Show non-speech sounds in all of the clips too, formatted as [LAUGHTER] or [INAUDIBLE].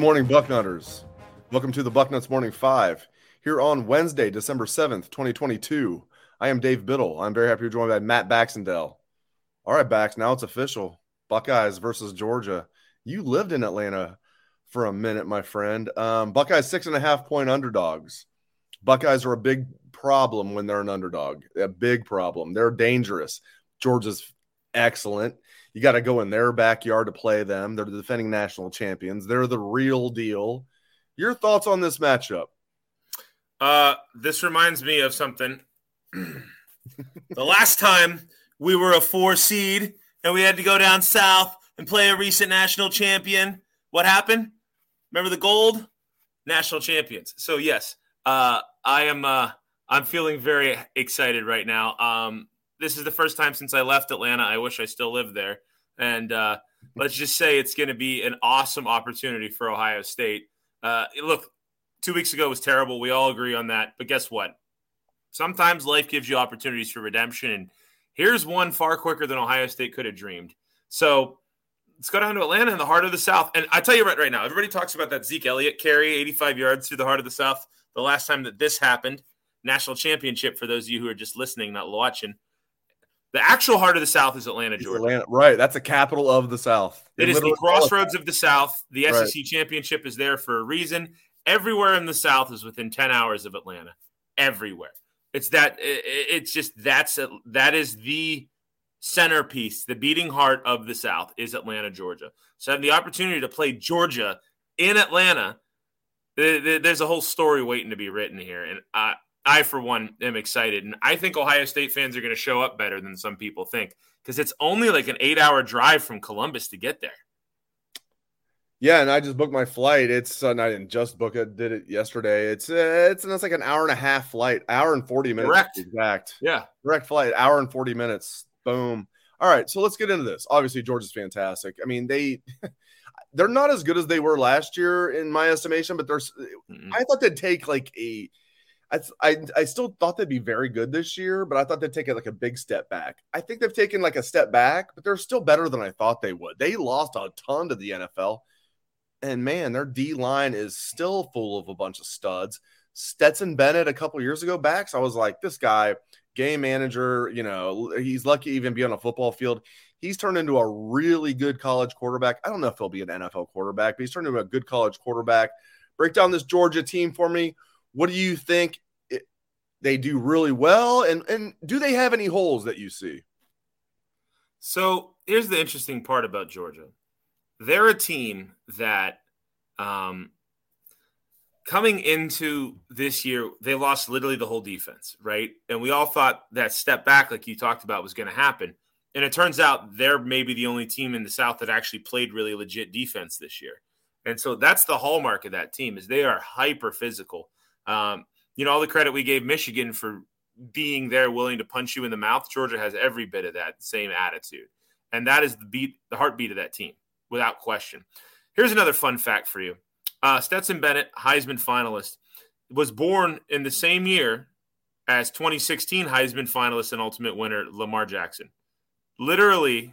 Morning, Bucknutters. Welcome to the Bucknuts Morning Five here on Wednesday, December 7th, 2022. I am Dave Biddle. I'm very happy be joined by Matt Baxendale. All right, Bax, now it's official. Buckeyes versus Georgia. You lived in Atlanta for a minute, my friend. Um, Buckeyes six and a half point underdogs. Buckeyes are a big problem when they're an underdog. A big problem. They're dangerous. Georgia's excellent. You got to go in their backyard to play them. They're the defending national champions. They're the real deal. Your thoughts on this matchup? Uh, this reminds me of something. [CLEARS THROAT] the last time we were a four seed and we had to go down south and play a recent national champion, what happened? Remember the gold? National champions. So yes, uh, I am. Uh, I'm feeling very excited right now. Um, this is the first time since I left Atlanta. I wish I still lived there. And uh, let's just say it's going to be an awesome opportunity for Ohio State. Uh, look, two weeks ago was terrible. We all agree on that. But guess what? Sometimes life gives you opportunities for redemption. And here's one far quicker than Ohio State could have dreamed. So let's go down to Atlanta in the heart of the South. And I tell you right, right now, everybody talks about that Zeke Elliott carry, 85 yards through the heart of the South. The last time that this happened, national championship for those of you who are just listening, not watching. The actual heart of the South is Atlanta, Georgia. Atlanta, right. That's the capital of the South. It is the crossroads of the South. The SEC right. championship is there for a reason. Everywhere in the South is within 10 hours of Atlanta. Everywhere. It's that it's just that's a, that is the centerpiece, the beating heart of the South is Atlanta, Georgia. So having the opportunity to play Georgia in Atlanta, there's a whole story waiting to be written here. And I I, for one, am excited. And I think Ohio State fans are going to show up better than some people think because it's only like an eight hour drive from Columbus to get there. Yeah, and I just booked my flight. It's uh, I didn't just book it; did it yesterday. It's uh, it's it's like an hour and a half flight, hour and forty minutes. Correct. Exact. Yeah. Direct flight, hour and forty minutes. Boom. All right, so let's get into this. Obviously, Georgia's fantastic. I mean, they [LAUGHS] they're not as good as they were last year in my estimation, but there's mm-hmm. I thought they'd take like a I, I, still thought they'd be very good this year, but I thought they'd take it like a big step back. I think they've taken like a step back, but they're still better than I thought they would. They lost a ton to the NFL, and man, their D line is still full of a bunch of studs. Stetson Bennett a couple years ago back, so I was like, this guy, game manager, you know, he's lucky even be on a football field. He's turned into a really good college quarterback. I don't know if he'll be an NFL quarterback, but he's turned into a good college quarterback. Break down this Georgia team for me. What do you think it, they do really well? And, and do they have any holes that you see? So here's the interesting part about Georgia. They're a team that, um, coming into this year, they lost literally the whole defense, right? And we all thought that step back, like you talked about, was going to happen. And it turns out they're maybe the only team in the South that actually played really legit defense this year. And so that's the hallmark of that team is they are hyper physical. Um, you know, all the credit we gave Michigan for being there, willing to punch you in the mouth. Georgia has every bit of that same attitude, and that is the beat, the heartbeat of that team, without question. Here's another fun fact for you: uh, Stetson Bennett, Heisman finalist, was born in the same year as 2016 Heisman finalist and ultimate winner Lamar Jackson. Literally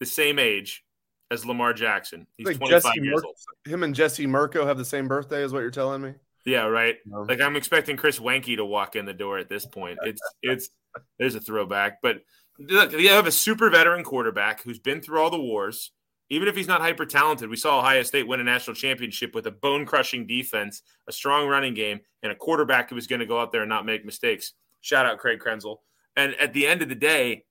the same age, as Lamar Jackson. He's Like 25 Jesse years Mer- old. Him and Jesse Mirco have the same birthday, is what you're telling me? Yeah, right. Like I'm expecting Chris Weinke to walk in the door at this point. It's [LAUGHS] it's there's a throwback, but look, you have a super veteran quarterback who's been through all the wars. Even if he's not hyper talented, we saw Ohio State win a national championship with a bone crushing defense, a strong running game, and a quarterback who was going to go out there and not make mistakes. Shout out Craig Krenzel. And at the end of the day,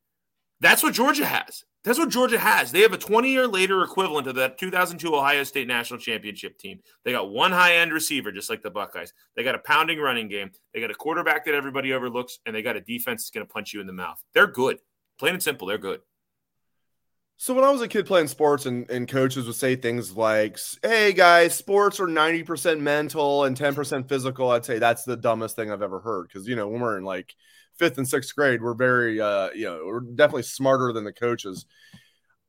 that's what Georgia has. That's what Georgia has. They have a 20 year later equivalent of that 2002 Ohio State national championship team. They got one high end receiver, just like the Buckeyes. They got a pounding running game. They got a quarterback that everybody overlooks, and they got a defense that's going to punch you in the mouth. They're good. Plain and simple, they're good. So when I was a kid playing sports and, and coaches would say things like, hey guys, sports are 90% mental and 10% physical, I'd say that's the dumbest thing I've ever heard. Cause you know, when we're in like fifth and sixth grade, we're very uh, you know, we're definitely smarter than the coaches.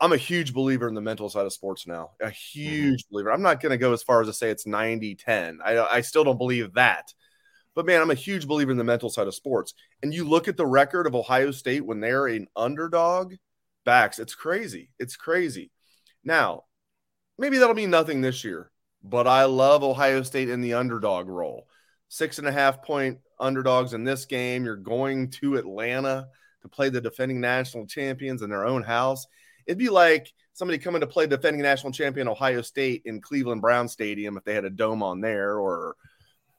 I'm a huge believer in the mental side of sports now. A huge believer. I'm not gonna go as far as to say it's 90, 10. I, I still don't believe that. But man, I'm a huge believer in the mental side of sports. And you look at the record of Ohio State when they're an underdog backs. It's crazy. It's crazy. Now, maybe that'll mean nothing this year, but I love Ohio State in the underdog role. Six and a half point underdogs in this game. You're going to Atlanta to play the defending national champions in their own house. It'd be like somebody coming to play defending national champion Ohio State in Cleveland Brown Stadium if they had a dome on there, or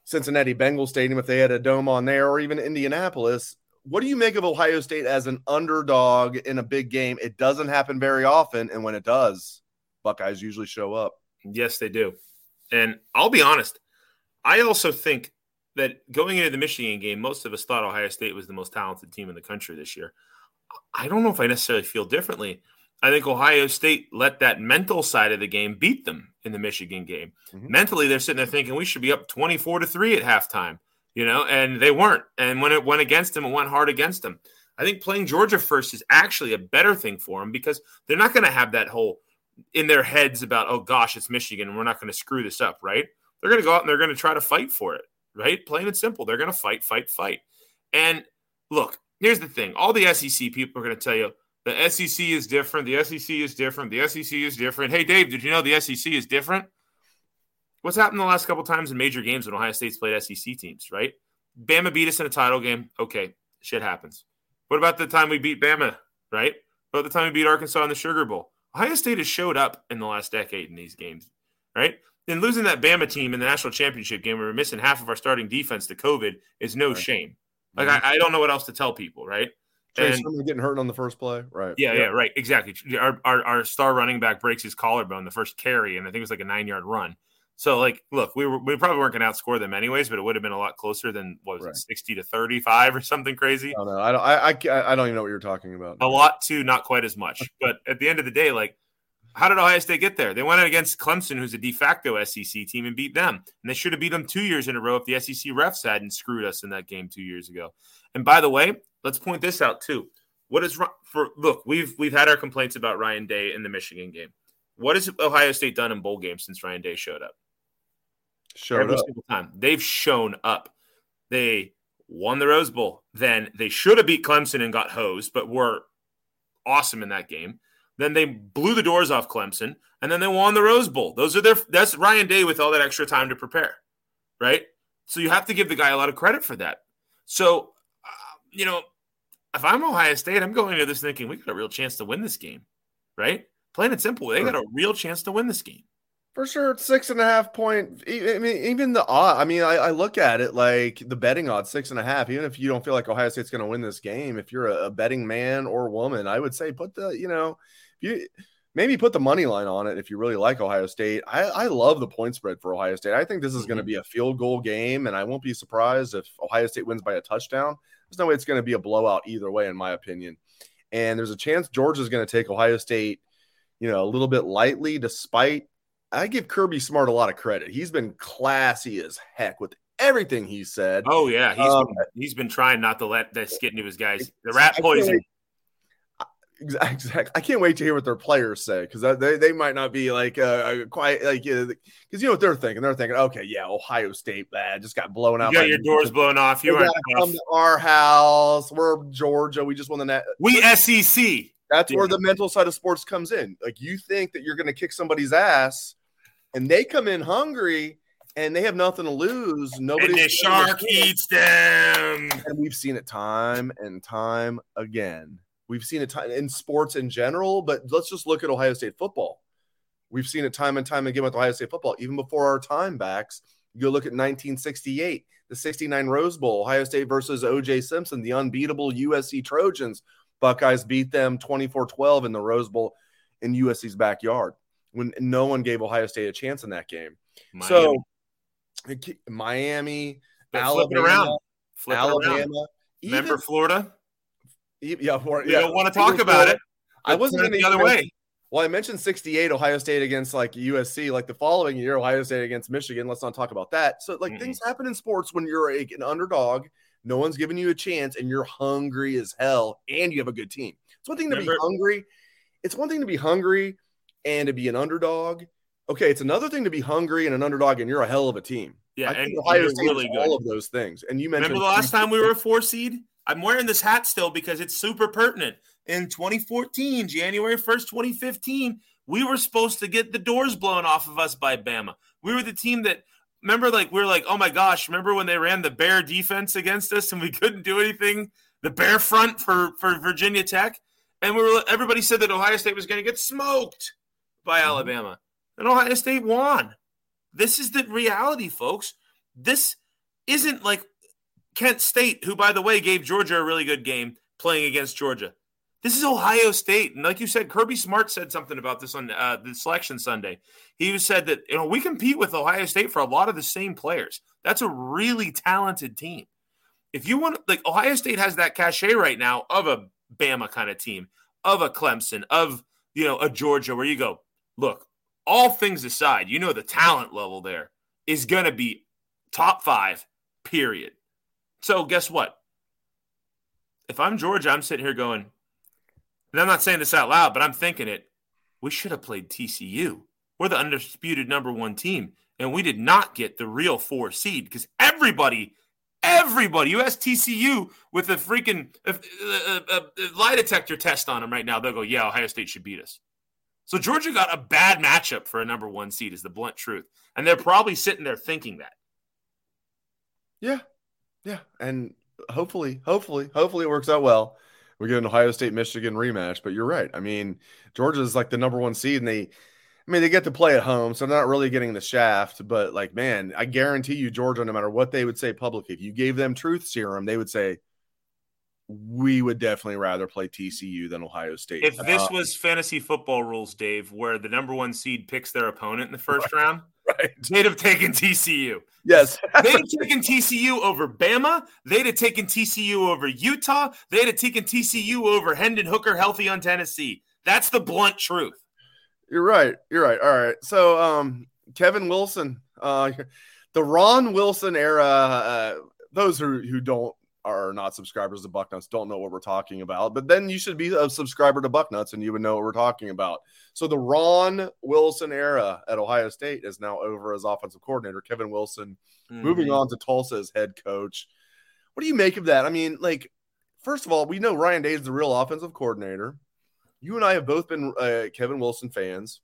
Cincinnati Bengals Stadium if they had a dome on there, or even Indianapolis what do you make of Ohio State as an underdog in a big game? It doesn't happen very often, and when it does, Buckeyes usually show up. Yes, they do. And I'll be honest, I also think that going into the Michigan game, most of us thought Ohio State was the most talented team in the country this year. I don't know if I necessarily feel differently. I think Ohio State let that mental side of the game beat them in the Michigan game. Mhm. Mentally, they're sitting there thinking we should be up 24 to 3 at halftime, you know, and they weren't. And when it went against them, it went hard against them. I think playing Georgia first is actually a better thing for them because they're not going to have that whole in their heads about, oh gosh, it's Michigan and we're not going to screw this up, right? They're going to go out and they're going to try to fight for it, right? Plain and simple. They're going to fight, fight, fight. And look, here's the thing all the SEC people are going to tell you the SEC is different. The SEC is different. The SEC is different. Hey, Dave, did you know the SEC is different? What's happened the last couple times in major games when Ohio State's played SEC teams, right? Bama beat us in a title game. Okay, shit happens. What about the time we beat Bama, right? What about the time we beat Arkansas in the Sugar Bowl? Ohio State has showed up in the last decade in these games, right? And losing that Bama team in the national championship game, where we're missing half of our starting defense to COVID, is no Right. shame. Like mm-hmm. I, I don't know what else to tell people, right? And- Sermon getting hurt on the first play, right? Yeah, yeah, right. Exactly. Our, our our star running back breaks his collarbone the first carry, and I think it was like a nine yard run. So, like, look, we were we probably weren't going to outscore them anyways, but it would have been a lot closer than what was Right. it, sixty to thirty five or something crazy. I don't know. I don't. I, I, I don't even know what you're talking about. A lot to not quite as much. [LAUGHS] But at the end of the day, like, how did Ohio State get there? They went out against Clemson, who's a de facto SEC team, and beat them. And they should have beat them two years in a row if the SEC refs hadn't screwed us in that game two years ago. And by the way, let's point this out too. What is for? Look, we've we've had our complaints about Ryan Day in the Michigan game. What has Ohio State done in bowl games since Ryan Day showed up? Showed Every up. single time they've shown up. They won the Rose Bowl. Then they should have beat Clemson and got hosed, but were awesome in that game. Then they blew the doors off Clemson, and then they won the Rose Bowl. Those are their. That's Ryan Day with all that extra time to prepare, right? So you have to give the guy a lot of credit for that. So, uh, you know, if I'm Ohio State, I'm going into this thinking we got a real chance to win this game, right? Plain and simple, they got a real chance to win this game. For sure, it's six and a half point. I mean, even the odd. I mean, I, I look at it like the betting odds six and a half. Even if you don't feel like Ohio State's going to win this game, if you're a, a betting man or woman, I would say put the you know, you maybe put the money line on it if you really like Ohio State. I, I love the point spread for Ohio State. I think this is going to be a field goal game, and I won't be surprised if Ohio State wins by a touchdown. There's no way it's going to be a blowout either way, in my opinion. And there's a chance Georgia's going to take Ohio State, you know, a little bit lightly, despite I give Kirby Smart a lot of credit. He's been classy as heck with everything he said. Oh yeah, he's Um, been, he's been trying not to let this get into his guys. The rat poison. [LAUGHS] Exactly. I can't wait to hear what their players say because they, they might not be like uh, quite like because you know what they're thinking. They're thinking, okay, yeah, Ohio State bad just got blown out. You got your doors blown off. You gotta come to our house. We're Georgia. We just won the net. We SEC. That's Yeah. where the mental side of sports comes in. Like you think that you're going to kick somebody's ass, and they come in hungry, and they have nothing to lose. Nobody. the shark eats them. And we've seen it time and time again. We've seen it in sports in general, but let's just look at Ohio State football. We've seen it time and time again with Ohio State football, even before our time backs. You look at 1968, the 69 Rose Bowl, Ohio State versus OJ Simpson, the unbeatable USC Trojans. Buckeyes beat them 24 12 in the Rose Bowl in USC's backyard when no one gave Ohio State a chance in that game. So, Miami, flip it Alabama, around. Flip it around. Alabama, Remember Florida? Yeah, or, yeah. don't want to talk about it. I wasn't Turn going it to the other way. Well, I mentioned 68 Ohio State against like USC, like the following year, Ohio State against Michigan. Let's not talk about that. So, like, Mm-mm. things happen in sports when you're a, an underdog, no one's giving you a chance, and you're hungry as hell, and you have a good team. It's one thing to Remember- be hungry. It's one thing to be hungry and to be an underdog. Okay, it's another thing to be hungry and an underdog, and you're a hell of a team. Yeah, I and Ohio State really good. all of those things. And you mentioned Remember the last time we were a four seed? I'm wearing this hat still because it's super pertinent. In 2014, January 1st, 2015, we were supposed to get the doors blown off of us by Bama. We were the team that remember, like, we were like, oh my gosh, remember when they ran the bear defense against us and we [LAUGHS] couldn't do anything? The bear front for, for Virginia Tech. And we were everybody said that Ohio State was going to get smoked by mm-hmm. Alabama. And Ohio State won. This is the reality, folks. This isn't like Kent State, who, by the way, gave Georgia a really good game playing against Georgia. This is Ohio State, and like you said, Kirby Smart said something about this on uh, the selection Sunday. He said that you know we compete with Ohio State for a lot of the same players. That's a really talented team. If you want, like Ohio State has that cachet right now of a Bama kind of team, of a Clemson, of you know a Georgia, where you go, look, all things aside, you know the talent level there is going to be top five, period. So guess what? If I'm Georgia, I'm sitting here going, and I'm not saying this out loud, but I'm thinking it. We should have played TCU. We're the undisputed number one team, and we did not get the real four seed because everybody, everybody, you ask TCU with a freaking uh, uh, uh, lie detector test on them right now, they'll go, "Yeah, Ohio State should beat us." So Georgia got a bad matchup for a number one seed, is the blunt truth, and they're probably sitting there thinking that. Yeah. Yeah. And hopefully, hopefully, hopefully it works out well. We get an Ohio State Michigan rematch. But you're right. I mean, Georgia's like the number one seed, and they I mean, they get to play at home, so they're not really getting the shaft. But like, man, I guarantee you, Georgia, no matter what they would say publicly, if you gave them truth serum, they would say, we would definitely rather play TCU than Ohio State. If this Uh, was fantasy football rules, Dave, where the number one seed picks their opponent in the first round, right. they'd have taken TCU. Yes. [LAUGHS] They'd have taken TCU over Bama. They'd have taken TCU over Utah. They'd have taken TCU over Hendon Hooker, healthy on Tennessee. That's the blunt truth. You're right. You're right. All right. So, um, Kevin Wilson, uh, the Ron Wilson era. Uh, those who who don't are not subscribers to Bucknuts don't know what we're talking about. But then you should be a subscriber to Bucknuts and you would know what we're talking about. So the Ron Wilson era at Ohio State is now over as offensive coordinator. Kevin Wilson moving Mhm. on to Tulsa as head coach. What do you make of that? I mean, like, first of all, we know Ryan Day is the real offensive coordinator. You and I have both been uh, Kevin Wilson fans.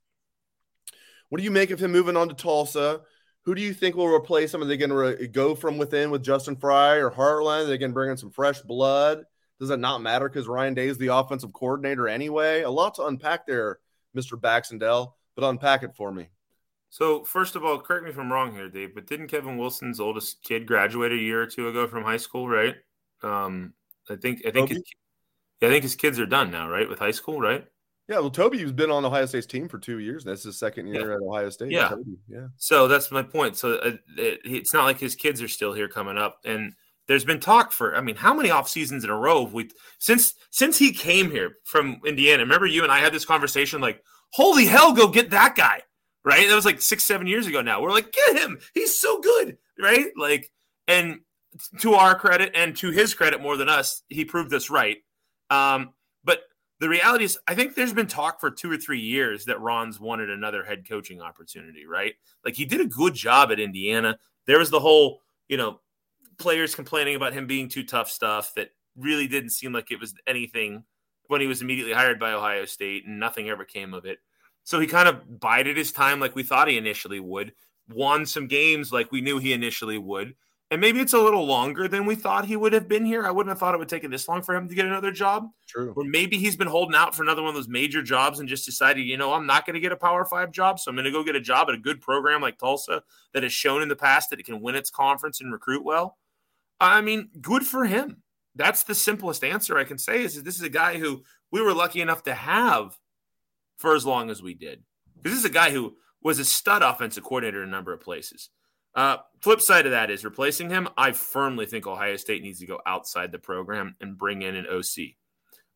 What do you make of him moving on to Tulsa? Who do you think will replace him? Are they going to re- go from within with Justin Frye or Hartline? Are they going to bring in some fresh blood? Does it not matter because Ryan Day is the offensive coordinator anyway? A lot to unpack there, Mr. Baxendale, but unpack it for me. So, first of all, correct me if I'm wrong here, Dave, but didn't Kevin Wilson's oldest kid graduate a year or two ago from high school, right? Um, I think I think his, I think his kids are done now, right, with high school, right? Yeah, well, Toby's been on Ohio State's team for two years. and That's his second year at Ohio State. Yeah. Toby, yeah. So that's my point. So uh, it, it's not like his kids are still here coming up, and there's been talk for. I mean, how many off seasons in a row have we since since he came here from Indiana? Remember, you and I had this conversation. Like, holy hell, go get that guy! Right? That was like six, seven years ago. Now we're like, get him. He's so good, right? Like, and to our credit and to his credit more than us, he proved us right. Um, but the reality is, I think there's been talk for two or three years that Ron's wanted another head coaching opportunity, right? Like he did a good job at Indiana. There was the whole, you know, players complaining about him being too tough stuff that really didn't seem like it was anything when he was immediately hired by Ohio State, and nothing ever came of it. So he kind of bided his time like we thought he initially would, won some games like we knew he initially would. And maybe it's a little longer than we thought he would have been here. I wouldn't have thought it would take it this long for him to get another job. True. Or maybe he's been holding out for another one of those major jobs and just decided, you know, I'm not going to get a Power Five job. So I'm going to go get a job at a good program like Tulsa that has shown in the past that it can win its conference and recruit well. I mean, good for him. That's the simplest answer I can say is this is a guy who we were lucky enough to have for as long as we did. Because this is a guy who was a stud offensive coordinator in a number of places. Uh, flip side of that is replacing him. I firmly think Ohio State needs to go outside the program and bring in an OC.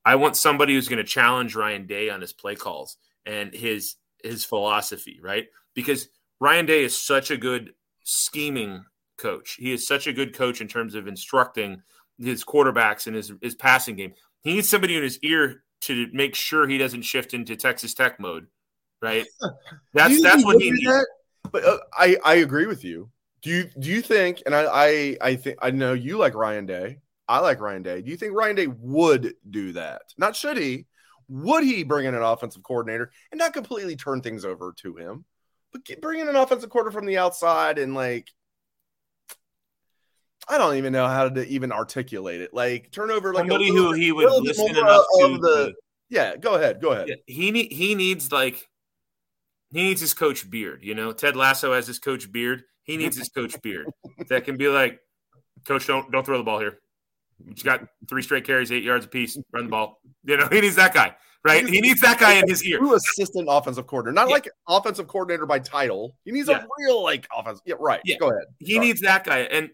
I want somebody who's going to challenge Ryan Day on his play calls and his his philosophy, right? Because Ryan Day is such a good scheming coach. He is such a good coach in terms of instructing his quarterbacks and his his passing game. He needs somebody in his ear to make sure he doesn't shift into Texas Tech mode, right? [LAUGHS] That's that's what he needs. That? But uh, I I agree with you. Do you do you think? And I I I think I know you like Ryan Day. I like Ryan Day. Do you think Ryan Day would do that? Not should he? Would he bring in an offensive coordinator and not completely turn things over to him, but bring in an offensive coordinator from the outside and like I don't even know how to even articulate it. Like turnover, like somebody who he would listen enough to. The, yeah, go ahead, go ahead. He need, he needs like he needs his coach Beard. You know, Ted Lasso has his coach Beard. He needs his coach Beard [LAUGHS] that can be like, Coach, don't don't throw the ball here. He's got three straight carries, eight yards apiece. Run the ball. You know, he needs that guy, right? He needs that guy in his ear. True assistant offensive coordinator, not yeah. like offensive coordinator by title. He needs yeah. a real like offense. Yeah, right. Yeah. Go ahead. He Sorry. needs that guy. And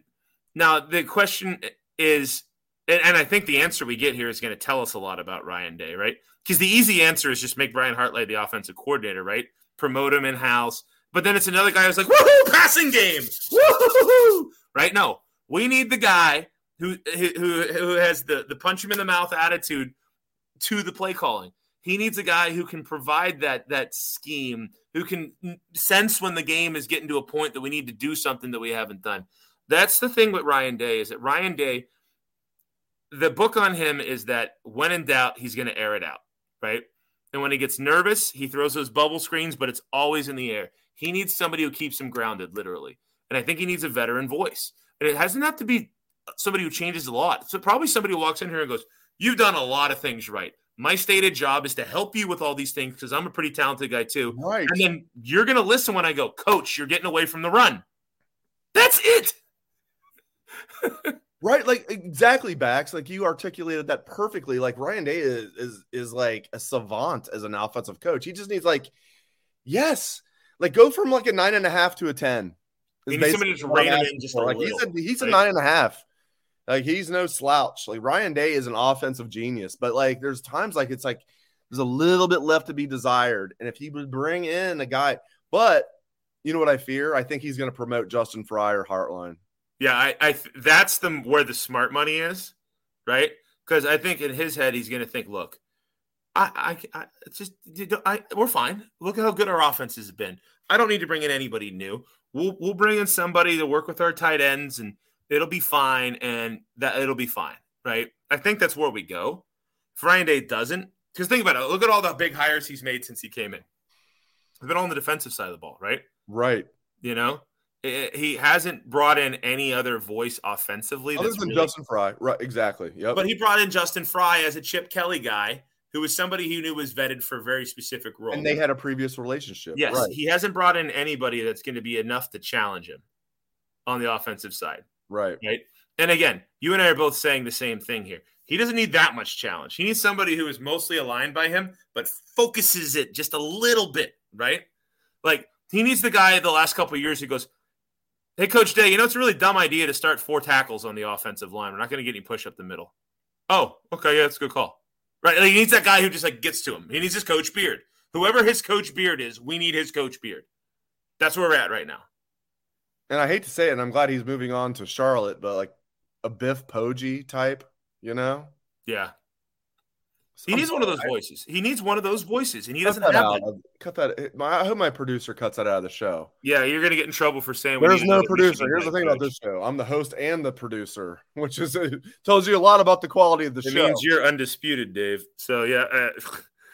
now the question is, and and I think the answer we get here is going to tell us a lot about Ryan Day, right? Because the easy answer is just make Brian Hartline the offensive coordinator, right? Promote him in house. But then it's another guy who's like, woohoo, passing game. Woohoo! Right? No. We need the guy who who who has the, the punch him in the mouth attitude to the play calling. He needs a guy who can provide that that scheme, who can sense when the game is getting to a point that we need to do something that we haven't done. That's the thing with Ryan Day is that Ryan Day, the book on him is that when in doubt, he's going to air it out, right? And when he gets nervous, he throws those bubble screens, but it's always in the air. He needs somebody who keeps him grounded, literally. And I think he needs a veteran voice. And it doesn't have to be somebody who changes a lot. So probably somebody who walks in here and goes, You've done a lot of things right. My stated job is to help you with all these things because I'm a pretty talented guy too. Right. And then you're going to listen when I go, Coach, you're getting away from the run. That's it. [LAUGHS] right like exactly backs like you articulated that perfectly like ryan day is, is is like a savant as an offensive coach he just needs like yes like go from like a nine and a half to a ten somebody just rein him in just a like little, he's a, he's right? a nine and a half like he's no slouch like ryan day is an offensive genius but like there's times like it's like there's a little bit left to be desired and if he would bring in a guy but you know what i fear i think he's going to promote justin fryer hartline yeah, I, I that's the where the smart money is, right? Because I think in his head he's going to think, look, I, I, I just, I, we're fine. Look at how good our offense has been. I don't need to bring in anybody new. We'll, we'll bring in somebody to work with our tight ends, and it'll be fine. And that it'll be fine, right? I think that's where we go. If Ryan Day doesn't, because think about it. Look at all the big hires he's made since he came in. They've been all on the defensive side of the ball, right? Right. You know, he hasn't brought in any other voice offensively. Other than really, Justin Frye, right? Exactly. Yep. But he brought in Justin Frye as a Chip Kelly guy, who was somebody he knew was vetted for a very specific role. And they had a previous relationship. Yes, right. he hasn't brought in anybody that's going to be enough to challenge him on the offensive side. Right. Right. And again, you and I are both saying the same thing here. He doesn't need that much challenge. He needs somebody who is mostly aligned by him, but focuses it just a little bit. Right. Like he needs the guy the last couple years who goes, Hey, Coach Day, you know, it's a really dumb idea to start four tackles on the offensive line. We're not going to get any push up the middle. Oh, okay. Yeah, that's a good call. Right. Like, he needs that guy who just like gets to him. He needs his coach Beard. Whoever his coach Beard is, we need his coach Beard. That's where we're at right now. And I hate to say it, and I'm glad he's moving on to Charlotte, but like a Biff Poggi type, you know? Yeah. He needs one of those voices. He needs one of those voices, and he doesn't cut have that that. out. Cut that. My, I hope my producer cuts that out of the show. Yeah, you're gonna get in trouble for saying There's no producer. Here's the thing about this show. I'm the host and the producer, [LAUGHS] which is uh, tells you a lot about the quality of the show. It show. means you're undisputed, Dave. So yeah, uh,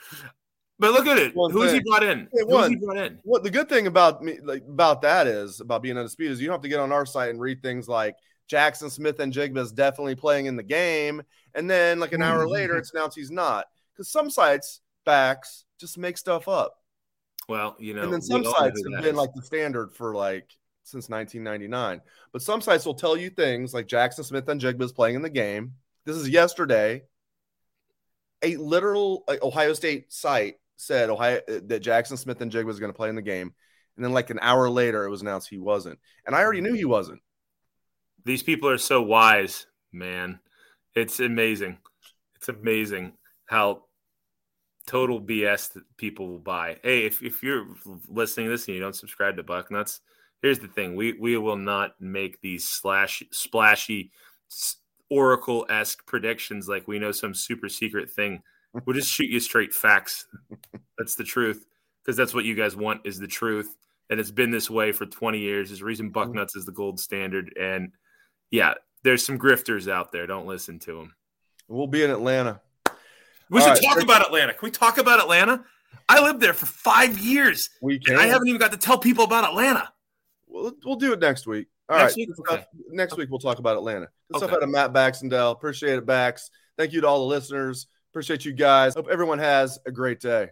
[LAUGHS] but look at it. One Who's he brought in? Hey, Who's he brought in? what the good thing about me like about that is about being undisputed is you don't have to get on our site and read things like Jaxon Smith-Njigba is definitely playing in the game, and then like an hour later it's announced he's not. Because some sites backs just make stuff up, Well, you know, and then some sites have been like the standard for like since 1999. But some sites will tell you things like Jaxon Smith-Njigba is playing in the game. This is yesterday. A literal Ohio State site said Ohio uh, that Jaxon Smith-Njigba was going to play in the game, and then like an hour later, it was announced he wasn't, and I already knew he wasn't. These people are so wise, man. It's amazing. It's amazing how total BS that people will buy. Hey, if, if you're listening to this and you don't subscribe to Bucknuts, here's the thing: we we will not make these slash splashy oracle esque predictions like we know some super secret thing. We'll just shoot you straight facts. [LAUGHS] That's the truth because that's what you guys want is the truth, and it's been this way for 20 years. There's a reason Bucknuts mm. is the gold standard, and yeah, there's some grifters out there. Don't listen to them. We'll be in Atlanta. We All should right, talk about Atlanta. Can we talk about Atlanta? I lived there for five years. We can. I haven't even got to tell people about Atlanta. We'll, we'll do it next week. All Next right. week? Okay. Next week we'll talk about Atlanta. Good stuff out of Matt Baxendale. Appreciate it, Bax. Thank you to all the listeners. Appreciate you guys. Hope everyone has a great day.